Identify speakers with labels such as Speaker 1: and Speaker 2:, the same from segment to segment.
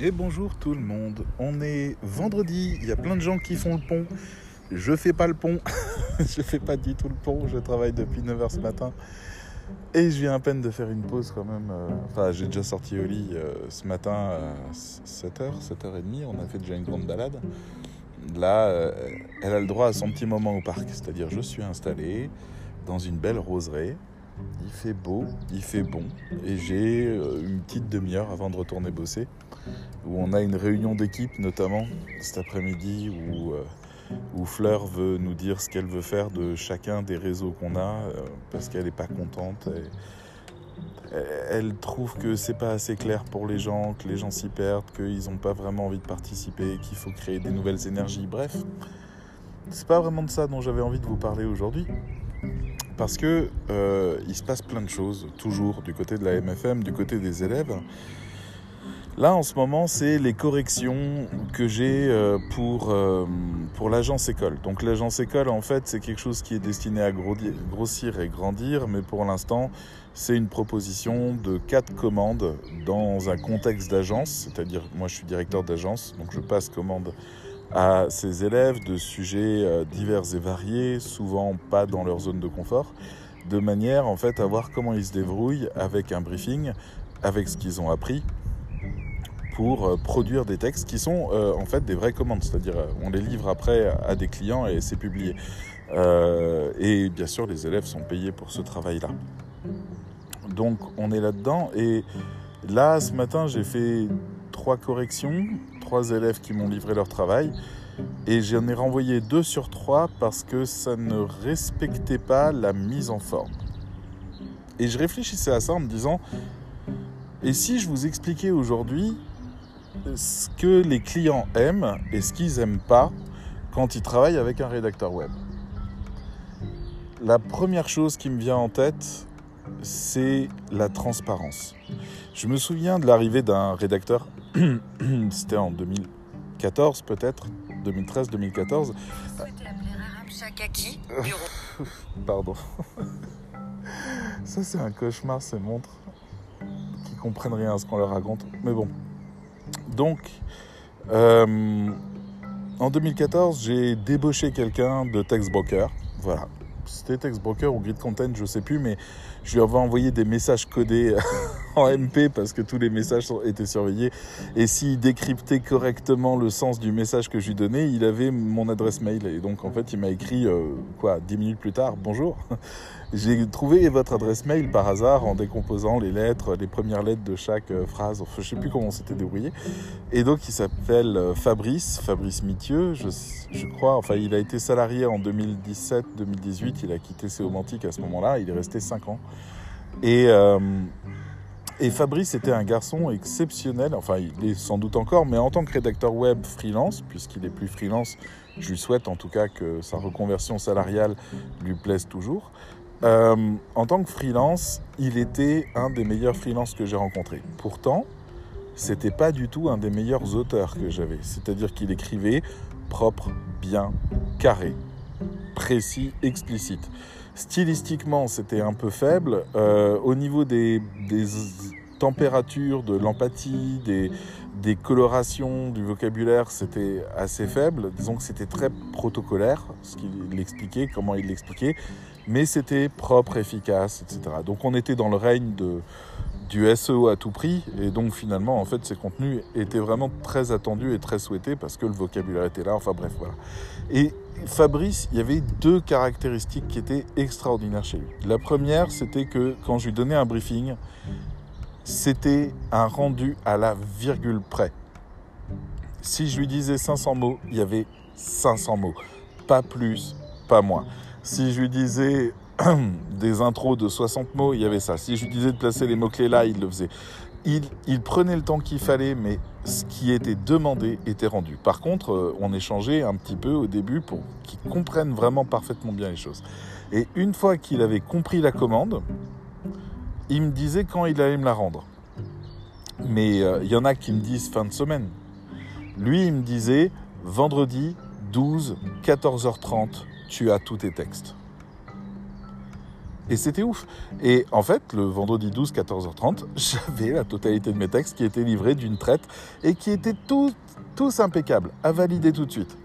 Speaker 1: Et bonjour tout le monde. On est vendredi, il y a plein de gens qui font le pont. Je fais pas le pont. je fais pas du tout le pont. Je travaille depuis 9h ce matin. Et je viens à peine de faire une pause quand même. euh, Enfin, j'ai déjà sorti au lit euh, ce matin à 7h, 7h30. On a fait déjà une grande balade. Là, euh, elle a le droit à son petit moment au parc. C'est-à-dire, je suis installé dans une belle roseraie. Il fait beau, il fait bon. Et j'ai euh, une petite demi-heure avant de retourner bosser. Où on a une réunion d'équipe, notamment cet après-midi, où, euh, Fleur veut nous dire ce qu'elle veut faire de chacun des réseaux qu'on a, euh, parce qu'elle n'est pas contente. Elle trouve que c'est pas assez clair pour les gens, que les gens s'y perdent, qu'ils n'ont pas vraiment envie de participer, qu'il faut créer des nouvelles énergies. Bref, c'est pas vraiment de ça dont j'avais envie de vous parler aujourd'hui. Parce que euh, il se passe plein de choses, toujours du côté de la MFM, du côté des élèves. Là, en ce moment, c'est les corrections que j'ai euh, pour, euh, pour l'agence école. Donc, l'agence école, en fait, c'est quelque chose qui est destiné à grossir et grandir, mais pour l'instant, c'est une proposition de quatre commandes dans un contexte d'agence, c'est-à-dire, moi, je suis directeur d'agence, donc je passe commande à ces élèves de sujets euh, divers et variés, souvent pas dans leur zone de confort, de manière, en fait, à voir comment ils se débrouillent avec un briefing, avec ce qu'ils ont appris pour euh, produire des textes qui sont euh, en fait des vraies commandes, c'est-à-dire on les livre après à des clients et c'est publié. Euh, et bien sûr, les élèves sont payés pour ce travail-là. Donc on est là-dedans et là, ce matin, j'ai fait trois corrections, trois élèves qui m'ont livré leur travail et j'en ai renvoyé deux sur trois parce que ça ne respectait pas la mise en forme. Et je réfléchissais à ça en me disant, et si je vous expliquais aujourd'hui ce que les clients aiment et ce qu'ils n'aiment pas quand ils travaillent avec un rédacteur web? La première chose qui me vient en tête, c'est la transparence. Je me souviens de l'arrivée d'un rédacteur, c'était en 2014 peut-être, 2013-2014,
Speaker 2: Souhaitez appeler Raram Shakaki, bureau.
Speaker 1: pardon. Ça c'est un cauchemar ces montres qui comprennent rien à ce qu'on leur raconte. Mais bon. Donc, euh, en 2014, j'ai débauché quelqu'un de Textbroker. Voilà. C'était Textbroker ou Grid Content, je sais plus, mais je lui avais envoyé des messages codés en MP parce que tous les messages étaient surveillés. Et s'il décryptait correctement le sens du message que je lui donnais, il avait mon adresse mail. Et donc, en fait, il m'a écrit, euh, quoi, dix minutes plus tard, bonjour. J'ai trouvé votre adresse mail par hasard en décomposant les lettres, les premières lettres de chaque euh, phrase. Enfin, je sais plus comment on s'était débrouillé. Et donc, il s'appelle euh, Fabrice, Fabrice Mithieu, je, crois. Enfin, il a été salarié en 2017-2018. Il a quitté Séomantique à ce moment-là. Il est resté 5 ans. Et, et Fabrice était un garçon exceptionnel. Enfin, il est sans doute encore, mais en tant que rédacteur web freelance, puisqu'il est plus freelance, je lui souhaite en tout cas que sa reconversion salariale lui plaise toujours. Euh, en tant que freelance, il était un des meilleurs freelances que j'ai rencontrés. Pourtant, c'était pas du tout un des meilleurs auteurs que j'avais. C'est-à-dire qu'il écrivait propre, bien, carré, précis, explicite. Stylistiquement, c'était un peu faible. Euh, au niveau des, températures, de l'empathie, des, colorations, du vocabulaire, c'était assez faible. Disons que c'était très protocolaire, ce qu'il expliquait, comment il l'expliquait, mais c'était propre, efficace, etc. Donc on était dans le règne du SEO à tout prix, et donc finalement, en fait, ces contenus étaient vraiment très attendus et très souhaités parce que le vocabulaire était là, enfin bref, voilà. Fabrice, il y avait deux caractéristiques qui étaient extraordinaires chez lui. La première, c'était que quand je lui donnais un briefing, c'était un rendu à la virgule près. Si je lui disais 500 mots, il y avait 500 mots. Pas plus, pas moins. Si je lui disais des intros de 60 mots, il y avait ça. Si je lui disais de placer les mots-clés là, il le faisait. Il, prenait le temps qu'il fallait, mais ce qui était demandé était rendu. Par contre, euh, on échangeait un petit peu au début pour qu'il comprenne vraiment parfaitement bien les choses. Et une fois qu'il avait compris la commande, il me disait quand il allait me la rendre. Mais euh, il y en a qui me disent fin de semaine. Lui, il me disait vendredi 12, 14h30, tu as tous tes textes. Et c'était ouf. Et en fait, le vendredi 12, 14h30, j'avais la totalité de mes textes qui étaient livrés d'une traite et qui étaient tous, impeccables, à valider tout de suite.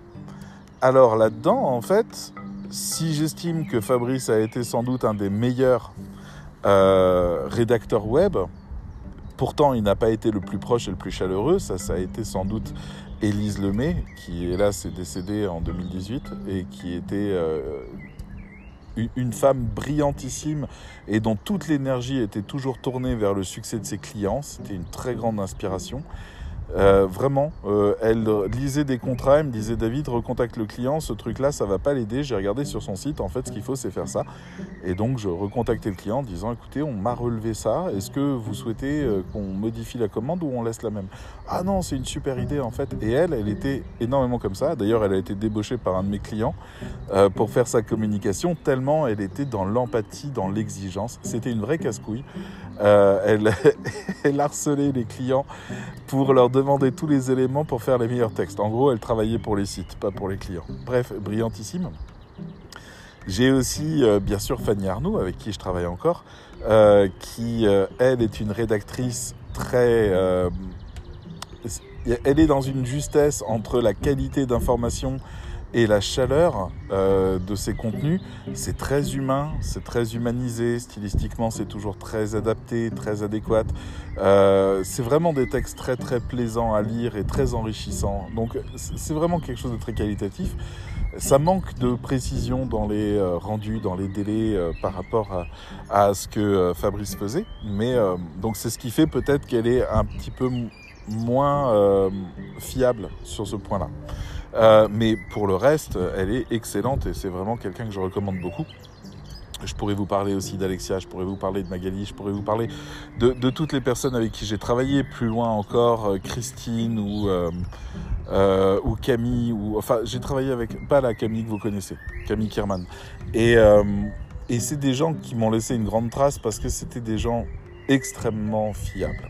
Speaker 1: Alors là-dedans, en fait, si j'estime que Fabrice a été sans doute un des meilleurs euh, rédacteurs web, pourtant il n'a pas été le plus proche et le plus chaleureux, ça, ça a été sans doute Élise Lemay, qui hélas est décédée en 2018 et qui était euh, une femme brillantissime et dont toute l'énergie était toujours tournée vers le succès de ses clients. C'était une très grande inspiration. Euh, vraiment, euh, elle lisait des contrats, elle me disait David, recontacte le client, ce truc-là, ça va pas l'aider. J'ai regardé sur son site, en fait, ce qu'il faut, c'est faire ça. Et donc, je recontactais le client en disant écoutez, on m'a relevé ça, est-ce que vous souhaitez euh, qu'on modifie la commande ou on laisse la même? Ah non, c'est une super idée, en fait. Et elle, elle était énormément comme ça. D'ailleurs, elle a été débauchée par un de mes clients pour faire sa communication, tellement elle était dans l'empathie, dans l'exigence. C'était une vraie casse-couille. Elle, elle harcelait les clients pour leur demander tous les éléments pour faire les meilleurs textes. En gros, elle travaillait pour les sites, pas pour les clients. Bref, brillantissime. J'ai aussi, euh, bien sûr, Fanny Arnoux, avec qui je travaille encore, euh, qui, euh, elle, est une rédactrice très... elle est dans une justesse entre la qualité d'information et la chaleur euh, de ces contenus, c'est très humain, c'est très humanisé, stylistiquement c'est toujours très adapté, très adéquat. Euh, c'est vraiment des textes très très plaisants à lire et très enrichissants. Donc c'est vraiment quelque chose de très qualitatif. Ça manque de précision dans les euh, rendus, dans les délais par rapport à, à ce que Fabrice faisait. Mais donc c'est ce qui fait peut-être qu'elle est un petit peu moins fiable sur ce point-là. Euh, mais pour le reste, elle est excellente et c'est vraiment quelqu'un que je recommande beaucoup. Je pourrais vous parler aussi d'Alexia, je pourrais vous parler de Magali, je pourrais vous parler de, de toutes les personnes avec qui j'ai travaillé, plus loin encore, euh, Christine ou, euh, euh, ou Camille, ou enfin j'ai travaillé avec, pas la Camille que vous connaissez, Camille Kierman. Et, euh, et c'est des gens qui m'ont laissé une grande trace parce que c'était des gens extrêmement fiables.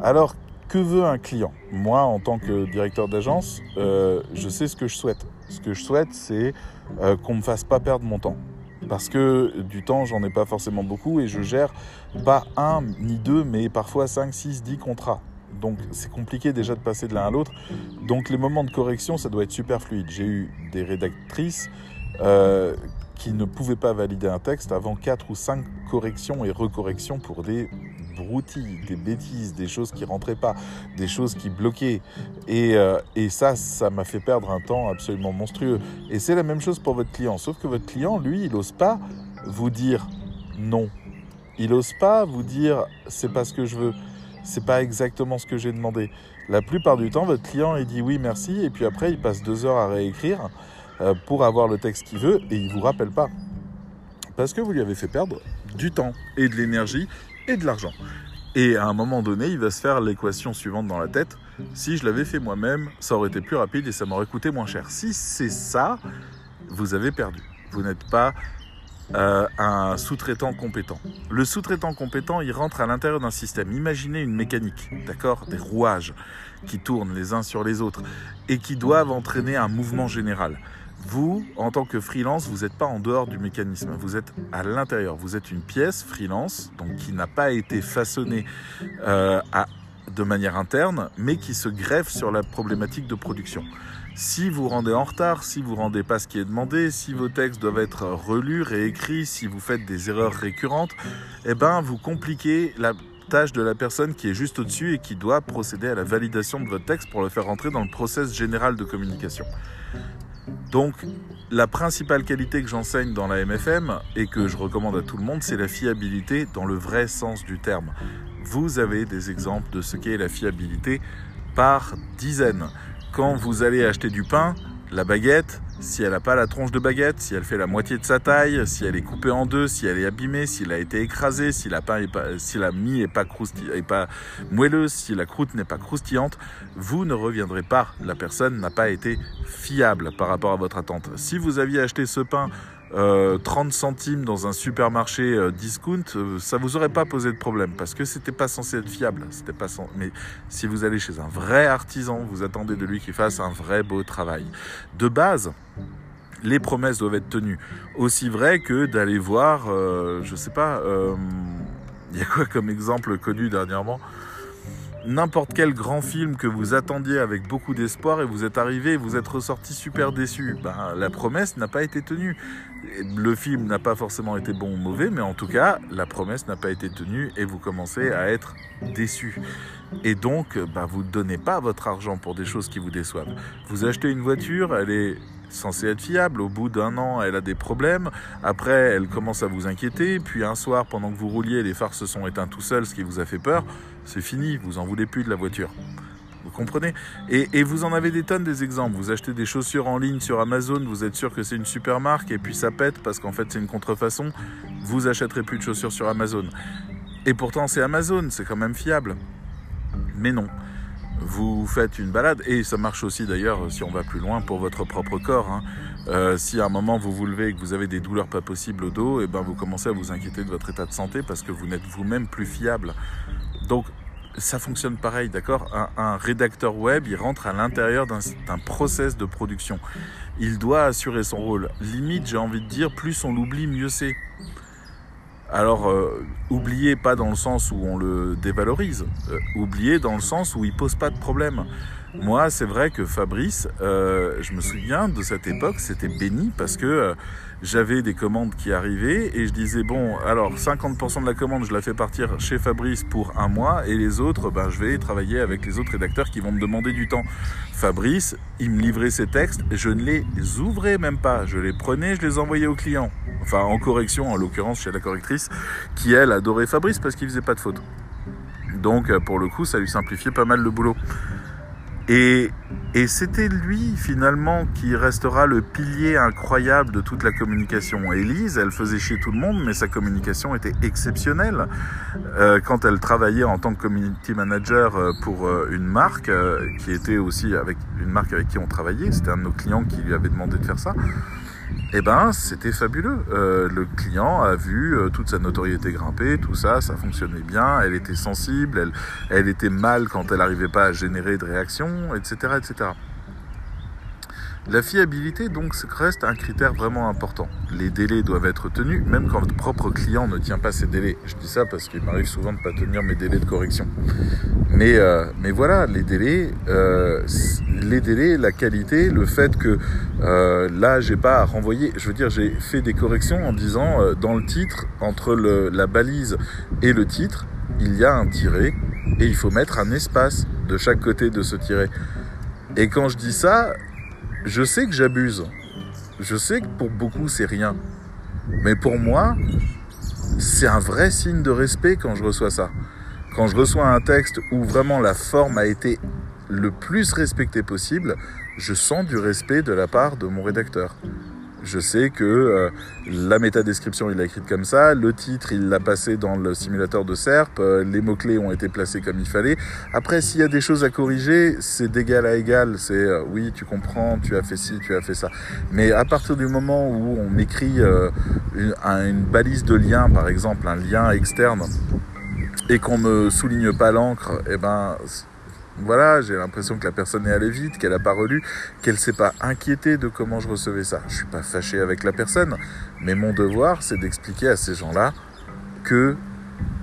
Speaker 1: Alors que veut un client? Moi, en tant que directeur d'agence, euh, je sais ce que je souhaite. Ce que je souhaite, c'est euh, qu'on me fasse pas perdre mon temps. Parce que du temps, j'en ai pas forcément beaucoup et je gère pas un ni deux, mais parfois 5, 6, 10 contrats. Donc c'est compliqué déjà de passer de l'un à l'autre. Donc les moments de correction, ça doit être super fluide. J'ai eu des rédactrices euh, qui ne pouvaient pas valider un texte avant 4 ou 5 corrections et recorrections pour des broutilles, des bêtises, des choses qui rentraient pas, des choses qui bloquaient. Et, euh, et ça, ça m'a fait perdre un temps absolument monstrueux. Et c'est la même chose pour votre client, sauf que votre client, lui, il n'ose pas vous dire non. Il n'ose pas vous dire c'est pas ce que je veux, c'est pas exactement ce que j'ai demandé. La plupart du temps, votre client, il dit oui, merci, et puis après, il passe deux heures à réécrire euh, pour avoir le texte qu'il veut, et il vous rappelle pas. Parce que vous lui avez fait perdre du temps et de l'énergie et de l'argent. Et à un moment donné, il va se faire l'équation suivante dans la tête. Si je l'avais fait moi-même, ça aurait été plus rapide et ça m'aurait coûté moins cher. Si c'est ça, vous avez perdu. Vous n'êtes pas euh, un sous-traitant compétent. Le sous-traitant compétent, il rentre à l'intérieur d'un système. Imaginez une mécanique, d'accord? Des rouages qui tournent les uns sur les autres et qui doivent entraîner un mouvement général. Vous, en tant que freelance, vous n'êtes pas en dehors du mécanisme, vous êtes à l'intérieur. Vous êtes une pièce freelance, donc qui n'a pas été façonnée euh, à, de manière interne, mais qui se greffe sur la problématique de production. Si vous rendez en retard, si vous rendez pas ce qui est demandé, si vos textes doivent être relus, réécrits, si vous faites des erreurs récurrentes, eh ben vous compliquez la tâche de la personne qui est juste au-dessus et qui doit procéder à la validation de votre texte pour le faire rentrer dans le process général de communication. Donc, la principale qualité que j'enseigne dans la MFM et que je recommande à tout le monde, c'est la fiabilité dans le vrai sens du terme. Vous avez des exemples de ce qu'est la fiabilité par dizaines. Quand vous allez acheter du pain, la baguette, si elle n'a pas la tronche de baguette, si elle fait la moitié de sa taille, si elle est coupée en deux, si elle est abîmée, si elle a été écrasée, si la, pain est pas, si la mie n'est pas, pas moelleuse, si la croûte n'est pas croustillante, vous ne reviendrez pas. La personne n'a pas été fiable par rapport à votre attente. Si vous aviez acheté ce pain euh, 30 centimes dans un supermarché euh, discount, euh, ça vous aurait pas posé de problème parce que c'était pas censé être fiable. C'était pas sans... Mais si vous allez chez un vrai artisan, vous attendez de lui qu'il fasse un vrai beau travail. De base, les promesses doivent être tenues. Aussi vrai que d'aller voir, euh, je sais pas, euh, il y a quoi comme exemple connu dernièrement? N'importe quel grand film que vous attendiez avec beaucoup d'espoir et vous êtes arrivé et vous êtes ressorti super déçu. Ben, la promesse n'a pas été tenue. Le film n'a pas forcément été bon ou mauvais, mais en tout cas, la promesse n'a pas été tenue et vous commencez à être déçu. Et donc, ben, vous ne donnez pas votre argent pour des choses qui vous déçoivent. Vous achetez une voiture, elle est censée être fiable. Au bout d'un an, elle a des problèmes. Après, elle commence à vous inquiéter. Puis un soir, pendant que vous rouliez, les phares se sont éteints tout seuls, ce qui vous a fait peur. C'est fini, vous en voulez plus de la voiture. Vous comprenez? Et, vous en avez des tonnes des exemples. Vous achetez des chaussures en ligne sur Amazon, vous êtes sûr que c'est une super marque, et puis ça pète parce qu'en fait c'est une contrefaçon. Vous achèterez plus de chaussures sur Amazon. Et pourtant c'est Amazon, c'est quand même fiable. Mais non vous faites une balade, et ça marche aussi d'ailleurs si on va plus loin pour votre propre corps. Hein. Euh, si à un moment vous vous levez et que vous avez des douleurs pas possibles au dos, et eh ben vous commencez à vous inquiéter de votre état de santé parce que vous n'êtes vous-même plus fiable. Donc ça fonctionne pareil, d'accord? Un, rédacteur web, il rentre à l'intérieur d'un process de production. Il doit assurer son rôle. Limite, j'ai envie de dire, plus on l'oublie, mieux c'est. Alors, euh, oubliez pas dans le sens où on le dévalorise, euh, oubliez dans le sens où il pose pas de problème. Moi, c'est vrai que Fabrice, euh, je me souviens de cette époque, c'était béni parce que euh, j'avais des commandes qui arrivaient et je disais bon, alors 50% de la commande, je la fais partir chez Fabrice pour un mois et les autres, ben, je vais travailler avec les autres rédacteurs qui vont me demander du temps. Fabrice, il me livrait ses textes, je ne les ouvrais même pas, je les prenais, je les envoyais aux clients. Enfin, en correction, en l'occurrence chez la correctrice, qui elle adorait Fabrice parce qu'il faisait pas de fautes. Donc, pour le coup, ça lui simplifiait pas mal le boulot. Et, et c'était lui finalement qui restera le pilier incroyable de toute la communication. Élise, elle faisait chier tout le monde, mais sa communication était exceptionnelle. Euh, quand elle travaillait en tant que community manager euh, pour euh, une marque, euh, qui était aussi avec une marque avec qui on travaillait, c'était un de nos clients qui lui avait demandé de faire ça eh ben, c'était fabuleux. Euh, le client a vu euh, toute sa notoriété grimper, tout ça, ça fonctionnait bien. Elle était sensible, elle, elle était mal quand elle n'arrivait pas à générer de réactions, etc., etc. La fiabilité, donc, reste un critère vraiment important. Les délais doivent être tenus, même quand votre propre client ne tient pas ses délais. Je dis ça parce qu'il m'arrive souvent de ne pas tenir mes délais de correction. Mais, euh, mais voilà, les délais, euh, les délais, la qualité, le fait que euh, là, j'ai pas à renvoyer. Je veux dire, j'ai fait des corrections en disant euh, dans le titre, entre le, la balise et le titre, il y a un tiret et il faut mettre un espace de chaque côté de ce tiret. Et quand je dis ça, je sais que j'abuse. Je sais que pour beaucoup, c'est rien. Mais pour moi, c'est un vrai signe de respect quand je reçois ça. Quand je reçois un texte où vraiment la forme a été le plus respectée possible, je sens du respect de la part de mon rédacteur. Je sais que euh, la métadescription, il l'a écrite comme ça, le titre, il l'a passé dans le simulateur de SERP, euh, les mots-clés ont été placés comme il fallait. Après, s'il y a des choses à corriger, c'est d'égal à égal. C'est euh, oui, tu comprends, tu as fait ci, tu as fait ça. Mais à partir du moment où on écrit une, une balise de lien, par exemple, un lien externe, et qu'on me souligne pas l'encre, eh ben voilà, j'ai l'impression que la personne est allée vite, qu'elle n'a pas relu, qu'elle s'est pas inquiétée de comment je recevais ça. Je suis pas fâché avec la personne, mais mon devoir, c'est d'expliquer à ces gens-là que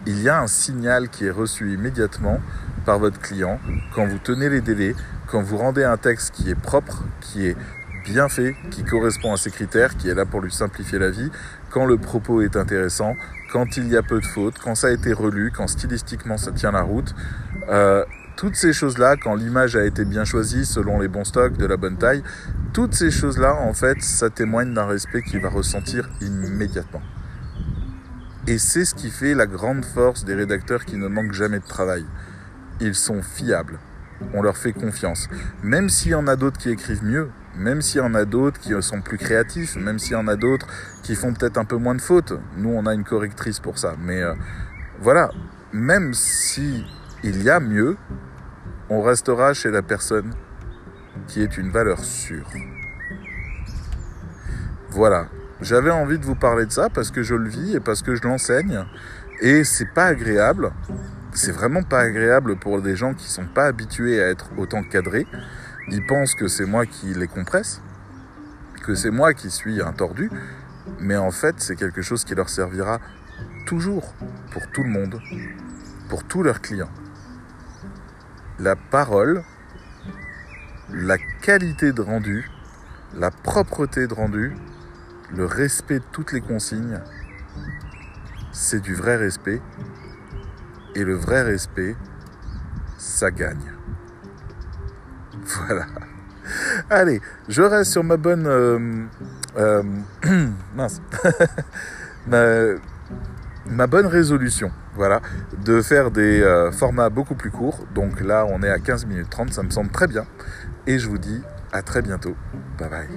Speaker 1: il y a un signal qui est reçu immédiatement par votre client quand vous tenez les délais, quand vous rendez un texte qui est propre, qui est bien fait, qui correspond à ses critères, qui est là pour lui simplifier la vie, quand le propos est intéressant, quand il y a peu de fautes, quand ça a été relu, quand stylistiquement ça tient la route. Euh, toutes ces choses-là, quand l'image a été bien choisie selon les bons stocks, de la bonne taille, toutes ces choses-là, en fait, ça témoigne d'un respect qu'il va ressentir immédiatement. Et c'est ce qui fait la grande force des rédacteurs qui ne manquent jamais de travail. Ils sont fiables. On leur fait confiance. Même s'il y en a d'autres qui écrivent mieux, même s'il y en a d'autres qui sont plus créatifs, même s'il y en a d'autres qui font peut-être un peu moins de fautes. Nous, on a une correctrice pour ça. Mais euh, voilà, même si il y a mieux, on restera chez la personne qui est une valeur sûre. Voilà. J'avais envie de vous parler de ça parce que je le vis et parce que je l'enseigne. Et c'est pas agréable. C'est vraiment pas agréable pour des gens qui sont pas habitués à être autant cadrés. Ils pensent que c'est moi qui les compresse, que c'est moi qui suis un tordu, mais en fait c'est quelque chose qui leur servira toujours pour tout le monde, pour tous leurs clients. La parole, la qualité de rendu, la propreté de rendu, le respect de toutes les consignes, c'est du vrai respect. Et le vrai respect, ça gagne. Voilà. Allez, je reste sur ma bonne... euh, euh, mince. ma, ma bonne résolution, voilà, de faire des euh, formats beaucoup plus courts. Donc là, on est à 15 minutes 30, ça me semble très bien. Et je vous dis à très bientôt. Bye bye.